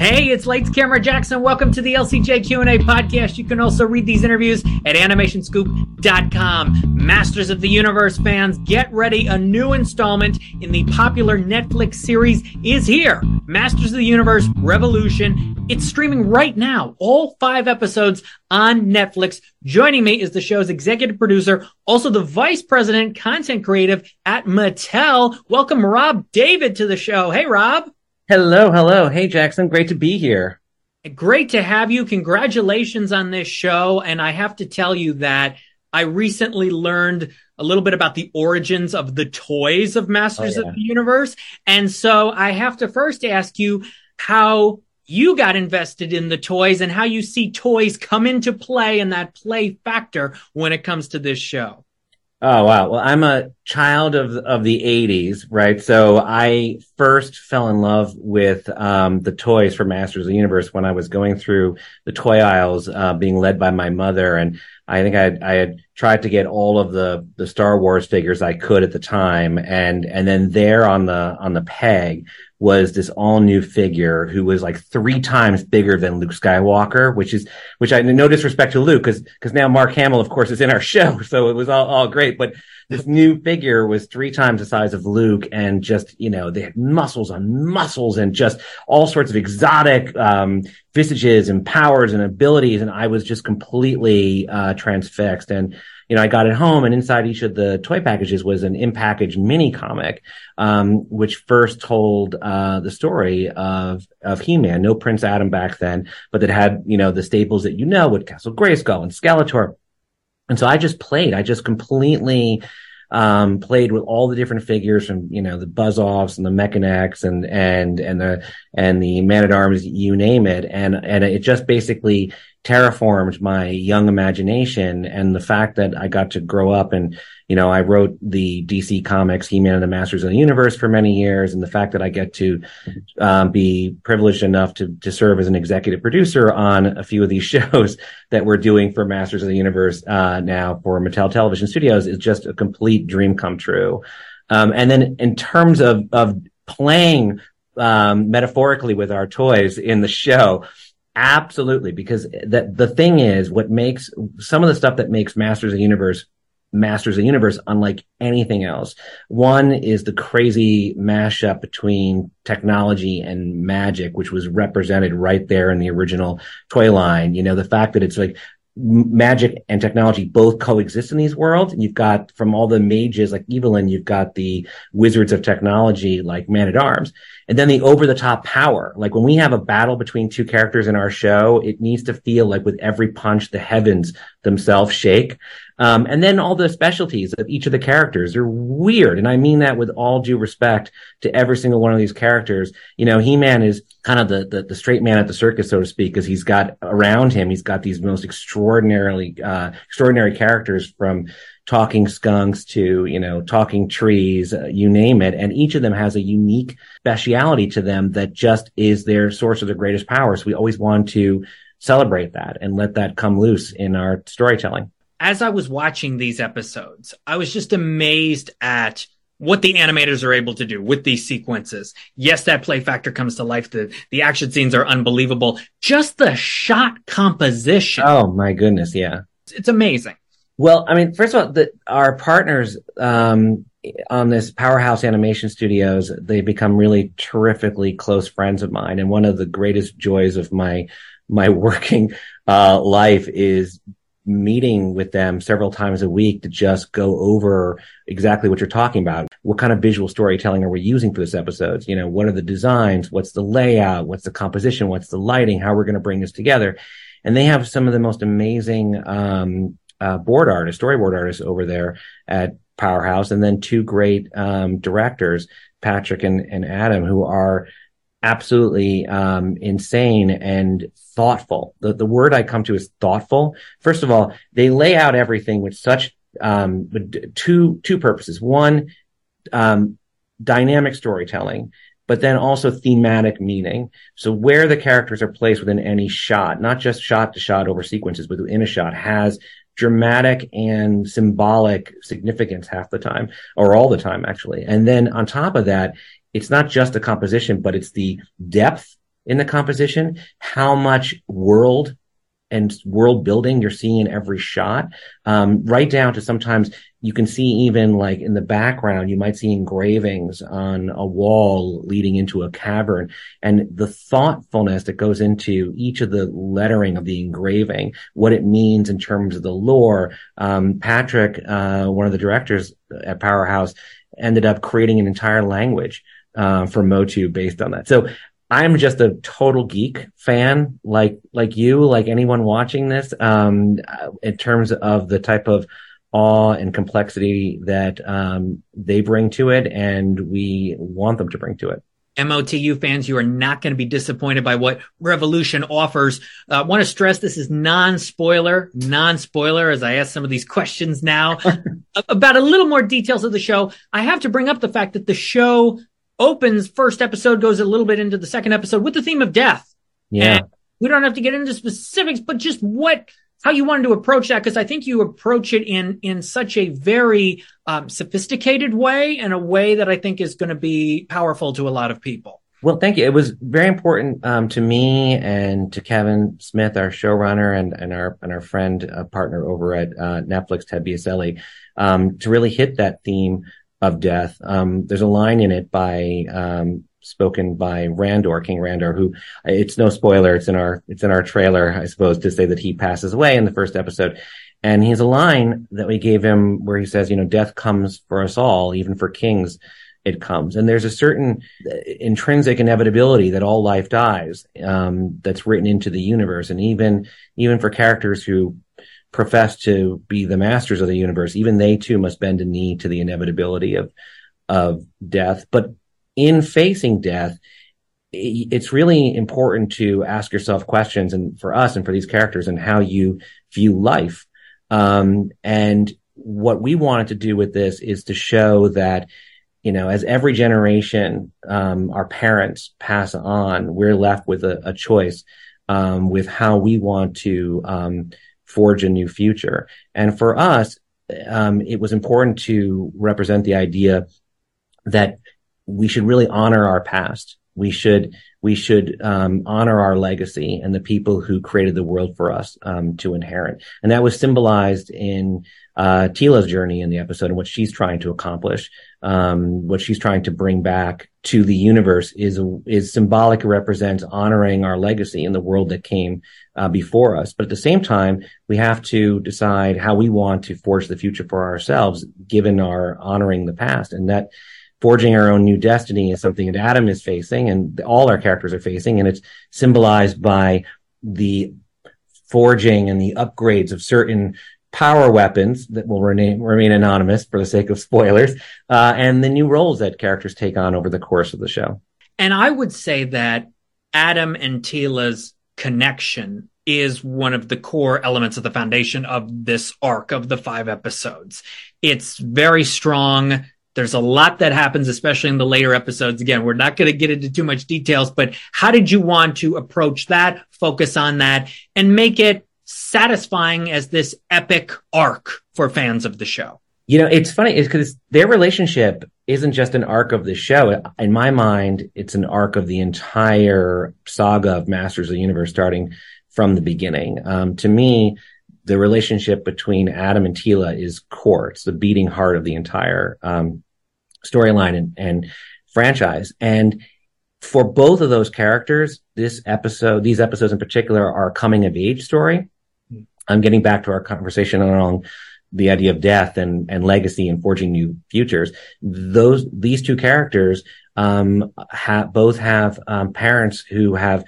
Hey, it's Lights Camera Jackson. Welcome to the LCJ Q&A podcast. You can also read these interviews at animationscoop.com. Masters of the Universe fans, get ready. A new installment in the popular Netflix series is here. Masters of the Universe Revolution. It's streaming right now. All five episodes on Netflix. Joining me is the show's executive producer, also the vice president content creative at Mattel. Welcome Rob David to the show. Hey, Rob. Hello, hello. Hey, Jackson. Great to be here. Great to have you. Congratulations on this show. And I have to tell you that I recently learned a little bit about the origins of the toys of Masters oh, yeah. of the Universe. And so I have to first ask you how you got invested in the toys and how you see toys come into play and that play factor when it comes to this show. Oh wow. Well, I'm a child of of the 80s, right? So I first fell in love with um, the toys for Masters of the Universe when I was going through the toy aisles, uh, being led by my mother, and I think I had, I had tried to get all of the the Star Wars figures I could at the time, and and then there on the on the peg was this all new figure who was like three times bigger than Luke Skywalker, which is, which I no disrespect to Luke, cause, cause now Mark Hamill, of course, is in our show. So it was all, all great. But this new figure was three times the size of Luke and just, you know, they had muscles on muscles and just all sorts of exotic, um, visages and powers and abilities. And I was just completely, uh, transfixed. And, you know, I got it home and inside each of the toy packages was an in-package mini comic, um, which first told, uh, the story of, of He-Man, no Prince Adam back then, but that had, you know, the staples that you know with Castle Grayskull and Skeletor. And so I just played, I just completely, um, played with all the different figures from, you know, the Buzz-Offs and the Mekanecks and, and, and the, and the Man-at-Arms, you name it. And, and it just basically terraformed my young imagination and the fact that I got to grow up and, you know, I wrote the DC comics, He-Man and the Masters of the Universe for many years. And the fact that I get to, um, be privileged enough to, to serve as an executive producer on a few of these shows that we're doing for Masters of the Universe, uh, now for Mattel Television Studios is just a complete dream come true. Um, and then in terms of, of playing, um, metaphorically with our toys in the show, Absolutely, because that the thing is, what makes some of the stuff that makes Masters of the Universe Masters of the Universe unlike anything else. One is the crazy mashup between technology and magic, which was represented right there in the original toy line. You know, the fact that it's like magic and technology both coexist in these worlds. And you've got from all the mages like Evil-Lyn, you've got the wizards of technology like Man at Arms. And then the over the top power. Like when we have a battle between two characters in our show, it needs to feel like with every punch, the heavens themselves shake. Um, and then all the specialties of each of the characters are weird. And I mean that with all due respect to every single one of these characters. You know, He-Man is kind of the, the, the straight man at the circus, so to speak, because he's got around him, he's got these most extraordinarily, uh, extraordinary characters from talking skunks to, you know, talking trees, uh, you name it. And each of them has a unique speciality to them that just is their source of their greatest power. So we always want to celebrate that and let that come loose in our storytelling as I was watching these episodes, I was just amazed at what the animators are able to do with these sequences. Yes, that play factor comes to life. The, the action scenes are unbelievable. Just the shot composition. Oh my goodness. Yeah. It's, it's amazing. Well, I mean, first of all, the, our partners, um, on this powerhouse animation studios, they become really terrifically close friends of mine. And one of the greatest joys of my, my working, uh, life is meeting with them several times a week to just go over exactly what you're talking about. What kind of visual storytelling are we using for this episode? You know, what are the designs? What's the layout? What's the composition? What's the lighting? How we're going to bring this together? And they have some of the most amazing, um, uh, board artists, storyboard artists over there at Powerhouse, and then two great, um, directors, Patrick and, and Adam, who are absolutely um, insane and thoughtful. The the word I come to is thoughtful. First of all, they lay out everything with such um, with two two purposes. One, um, dynamic storytelling, but then also thematic meaning. So where the characters are placed within any shot, not just shot to shot over sequences, but within a shot has dramatic and symbolic significance half the time or all the time actually. And then on top of that, it's not just the composition, but it's the depth in the composition, how much world and world building you're seeing in every shot, um, right down to sometimes you can see even like in the background, you might see engravings on a wall leading into a cavern and the thoughtfulness that goes into each of the lettering of the engraving, what it means in terms of the lore. Um, Patrick, uh, one of the directors at Powerhouse ended up creating an entire language, uh, for Motu based on that. So I'm just a total geek fan, like like you, like anyone watching this, um, in terms of the type of awe and complexity that um, they bring to it, and we want them to bring to it. MOTU fans, you are not going to be disappointed by what Revolution offers. I uh, want to stress this is non-spoiler, non-spoiler as I ask some of these questions now about a little more details of the show. I have to bring up the fact that the show opens first episode goes a little bit into the second episode with the theme of death. Yeah. And we don't have to get into specifics, but just what how you wanted to approach that because I think you approach it in in such a very um, sophisticated way and a way that I think is going to be powerful to a lot of people. Well, thank you. It was very important um, to me and to Kevin Smith, our showrunner and, and our and our friend uh, partner over at uh, Netflix, Ted Biaselli, um, to really hit that theme of death. Um, there's a line in it by um, spoken by Randor, King Randor, who it's no spoiler. It's in our it's in our trailer, I suppose, to say that he passes away in the first episode. And he has a line that we gave him where he says, you know, death comes for us all, even for kings it comes. And there's a certain intrinsic inevitability that all life dies, um, that's written into the universe. And even, even for characters who profess to be the masters of the universe, even they too must bend a knee to the inevitability of of death. But in facing death, it's really important to ask yourself questions, and for us and for these characters, and how you view life. Um, and what we wanted to do with this is to show that you know, as every generation, um, our parents pass on, we're left with a, a choice um, with how we want to um, forge a new future. And for us, um, it was important to represent the idea that we should really honor our past. We should we should um, honor our legacy and the people who created the world for us um, to inherit. And that was symbolized in uh, Teela's journey in the episode and what she's trying to accomplish. Um, what she's trying to bring back to the universe is is symbolic. Represents honoring our legacy in the world that came uh, before us. But at the same time, we have to decide how we want to forge the future for ourselves, given our honoring the past, and that forging our own new destiny is something that Adam is facing and all our characters are facing. And it's symbolized by the forging and the upgrades of certain power weapons that will remain, remain anonymous for the sake of spoilers, uh, and the new roles that characters take on over the course of the show. And I would say that Adam and Teela's connection is one of the core elements of the foundation of this arc of the five episodes. It's very strong. There's a lot that happens, especially in the later episodes. Again, we're not going to get into too much details, but how did you want to approach that, focus on that, and make it satisfying as this epic arc for fans of the show? You know, it's funny because their relationship isn't just an arc of the show. In my mind, it's an arc of the entire saga of Masters of the Universe, starting from the beginning. Um, to me, the relationship between Adam and Teela is core. It's the beating heart of the entire um, storyline and, and franchise. And for both of those characters, this episode, these episodes in particular, are coming of age story. I'm getting back to our conversation along the idea of death and, and legacy and forging new futures. Those, these two characters, um, have, both have, um, parents who have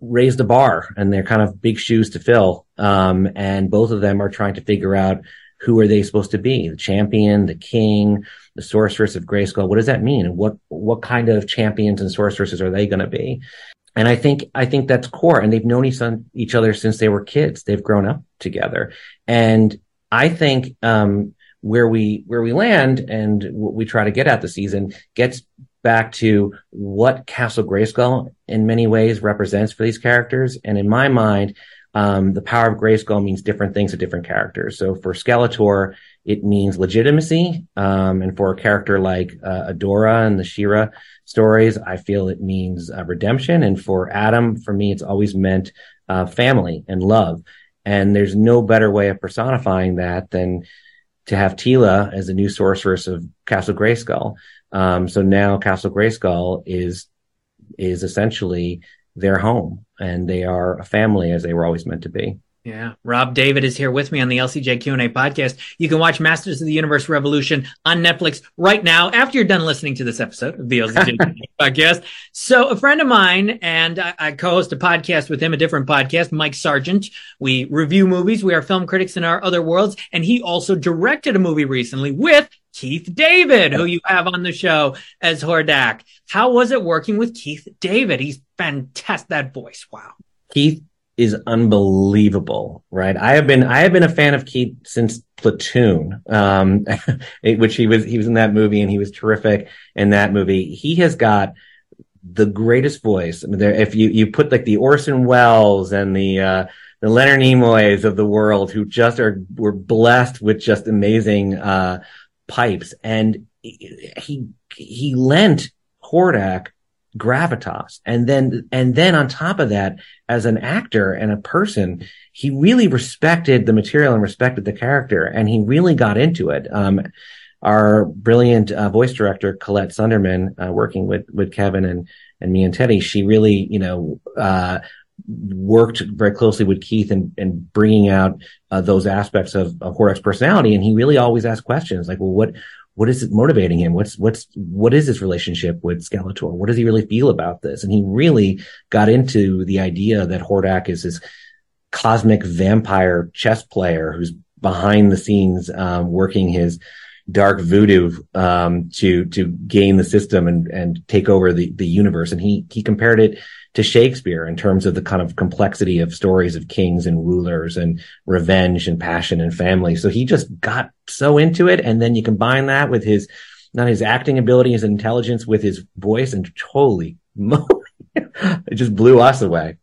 raised the bar and they're kind of big shoes to fill. Um, and both of them are trying to figure out who are they supposed to be? The champion, the king, the sorceress of Grayskull. What does that mean? And what, what kind of champions and sorceresses are they going to be? And I think, I think that's core. And they've known each other since they were kids. They've grown up together. And I think, um, where we, where we land and what we try to get at the season gets back to what Castle Grayskull in many ways represents for these characters. And in my mind, um, the power of Grayskull means different things to different characters. So for Skeletor, it means legitimacy. Um, and for a character like uh, Adora and the She-Ra stories, I feel it means uh, redemption. And for Adam, for me, it's always meant uh, family and love. And there's no better way of personifying that than to have Teela as the new sorceress of Castle Grayskull. Um, so now Castle Grayskull is is essentially their home, and they are a family as they were always meant to be. Yeah. Rob David is here with me on the LCJ Q&A podcast. You can watch Masters of the Universe Revolution on Netflix right now after you're done listening to this episode of the LCJ podcast. So a friend of mine and I, I, co-host a podcast with him, a different podcast, Mike Sargent. We review movies. We are film critics in our other worlds. And he also directed a movie recently with Keith David, who you have on the show as Hordak. How was it working with Keith David? He's fantastic. That voice. Wow. Keith is unbelievable, right? I have been I have been a fan of Keith since Platoon, um, which he was he was in that movie and he was terrific in that movie. He has got the greatest voice. I mean, there, if you you put like the Orson Welles and the uh, the Leonard Nimoy's of the world, who just are were blessed with just amazing uh, pipes, and he he lent Hordak gravitas. And then, and then on top of that, as an actor and a person, he really respected the material and respected the character and he really got into it. Um, our brilliant uh, voice director, Colette Sunderman, uh, working with, with Kevin and, and me and Teddy, she really, you know, uh, worked very closely with Keith and, and bringing out uh, those aspects of, of Hordak's personality. And he really always asked questions like, well, what, what is it motivating him? What's what's what is his relationship with Skeletor? What does he really feel about this? And he really got into the idea that Hordak is this cosmic vampire chess player who's behind the scenes um, working his dark voodoo um, to to gain the system and and take over the the universe. And he he compared it to Shakespeare in terms of the kind of complexity of stories of kings and rulers and revenge and passion and family. So he just got so into it. And then you combine that with his, not his acting ability, his intelligence with his voice and totally, it just blew us away.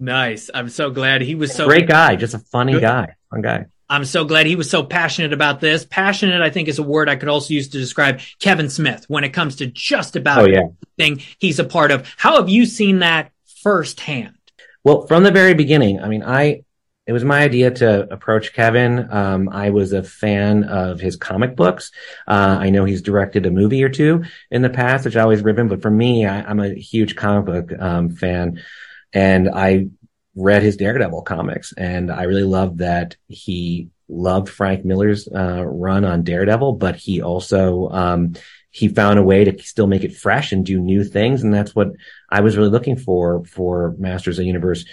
Nice. I'm so glad he was so great guy, just a funny good. guy, fun guy. I'm so glad he was so passionate about this. Passionate, I think, is a word I could also use to describe Kevin Smith when it comes to just about oh, yeah. everything he's a part of. How have you seen that firsthand? Well, from the very beginning, I mean, I it was my idea to approach Kevin. Um, I was a fan of his comic books. Uh, I know he's directed a movie or two in the past, which I always ribbon, but for me, I, am a huge comic book um, fan, and I read his Daredevil comics, and I really loved that he loved Frank Miller's uh, run on Daredevil, but he also um, he found a way to still make it fresh and do new things, and that's what I was really looking for for Masters of the Universe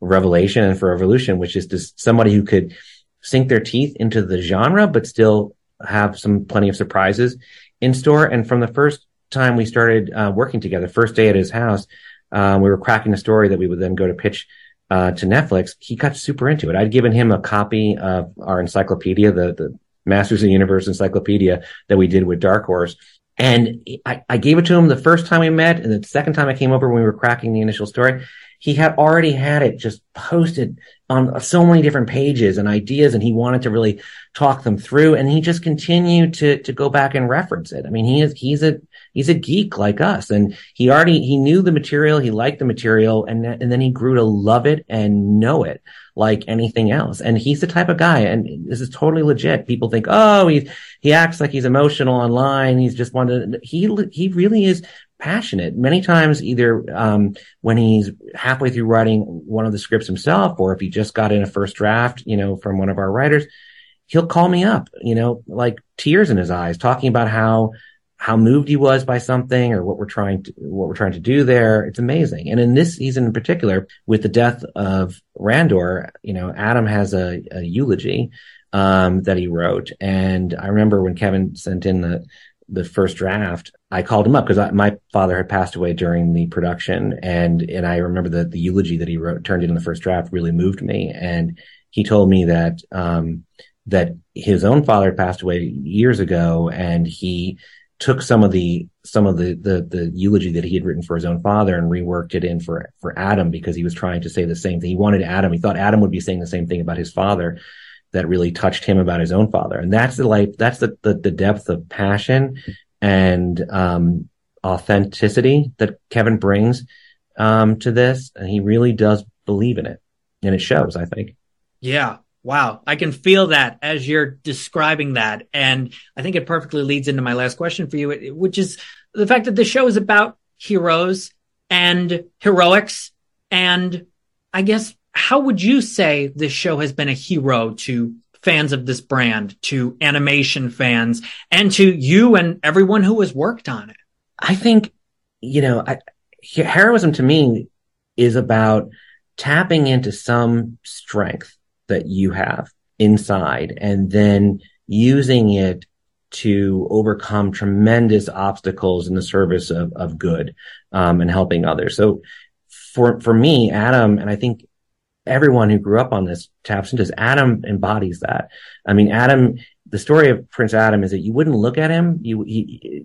Revelation and for Revolution, which is just somebody who could sink their teeth into the genre, but still have some plenty of surprises in store. And from the first time we started uh, working together, first day at his house, um, we were cracking a story that we would then go to pitch uh, to Netflix, he got super into it. I'd given him a copy of our encyclopedia, the, the Masters of the Universe encyclopedia that we did with Dark Horse. And I, I gave it to him the first time we met. And the second time I came over when we were cracking the initial story, he had already had it just posted on so many different pages and ideas. And he wanted to really talk them through. And he just continued to, to go back and reference it. I mean, he is, he's a, he's a geek like us. And he already he knew the material he liked the material and and then he grew to love it and know it like anything else. And he's the type of guy and this is totally legit. People think oh he he acts like he's emotional online. He's just wanted he he really is passionate. Many times either um, when he's halfway through writing one of the scripts himself or if he just got in a first draft you know from one of our writers he'll call me up you know like tears in his eyes talking about how how moved he was by something or what we're trying to what we're trying to do there. It's amazing. And in this season in particular, with the death of Randor, you know, Adam has a, a eulogy um, that he wrote. And I remember when Kevin sent in the the first draft, I called him up because my father had passed away during the production, and and I remember that the eulogy that he wrote turned in the first draft really moved me, and he told me that um, that his own father had passed away years ago, and he took some of the some of the, the the eulogy that he had written for his own father and reworked it in for for Adam because he was trying to say the same thing. He wanted Adam. He thought Adam would be saying the same thing about his father. that really touched him about his own father. And that's the life, that's the, the, the depth of passion and, um, authenticity that Kevin brings, um, to this. And he really does believe in it. And it shows, I think. Yeah. Wow. I can feel that as you're describing that. And I think it perfectly leads into my last question for you, which is the fact that the show is about heroes and heroics. And I guess, how would you say this show has been a hero to fans of this brand, to animation fans, and to you and everyone who has worked on it? I think, you know, I, heroism to me is about tapping into some strength that you have inside and then using it to overcome tremendous obstacles in the service of, of good um, and helping others. So for for me, Adam, and I think everyone who grew up on this taps into this. Adam embodies that. I mean, Adam. The story of Prince Adam is that you wouldn't look at him, you he,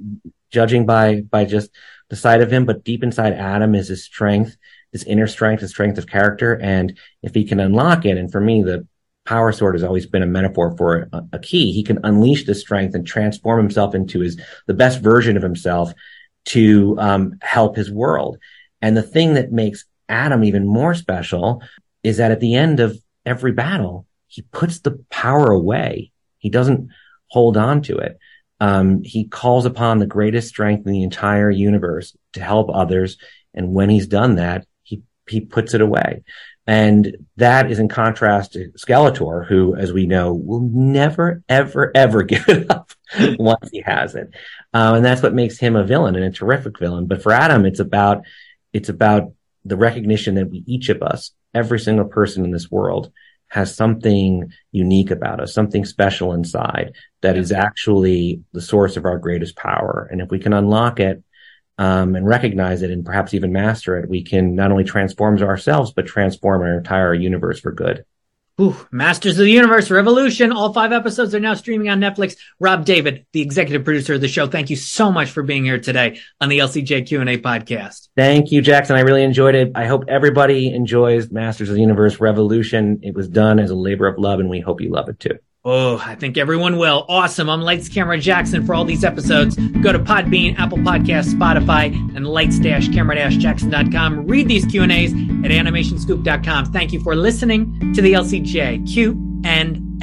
judging by by just the sight of him, but deep inside Adam is his strength, his inner strength, his strength of character, and if he can unlock it, and for me, the power sword has always been a metaphor for a, a key. He can unleash this strength and transform himself into his the best version of himself to um, help his world. And the thing that makes Adam even more special is that at the end of every battle, he puts the power away. He doesn't hold on to it. Um, he calls upon the greatest strength in the entire universe to help others. And when he's done that, he, puts it away. And that is in contrast to Skeletor, who, as we know, will never, ever, ever give it up once he has it. Uh, and that's what makes him a villain and a terrific villain. But for Adam, it's about, it's about the recognition that we, each of us, every single person in this world has something unique about us, something special inside that is actually the source of our greatest power. And if we can unlock it, um, and recognize it and perhaps even master it, we can not only transform ourselves, but transform our entire universe for good. Ooh, Masters of the Universe Revolution. All five episodes are now streaming on Netflix. Rob David, the executive producer of the show, thank you so much for being here today on the LCJ Q&A podcast. Thank you, Jackson. I really enjoyed it. I hope everybody enjoys Masters of the Universe Revolution. It was done as a labor of love and we hope you love it too. Oh, I think everyone will. Awesome. I'm Lights Camera Jackson for all these episodes. Go to Podbean, Apple Podcasts, Spotify, and lights-camera-jackson.com. Read these Q&As at animationscoop.com. Thank you for listening to the LCJ Q and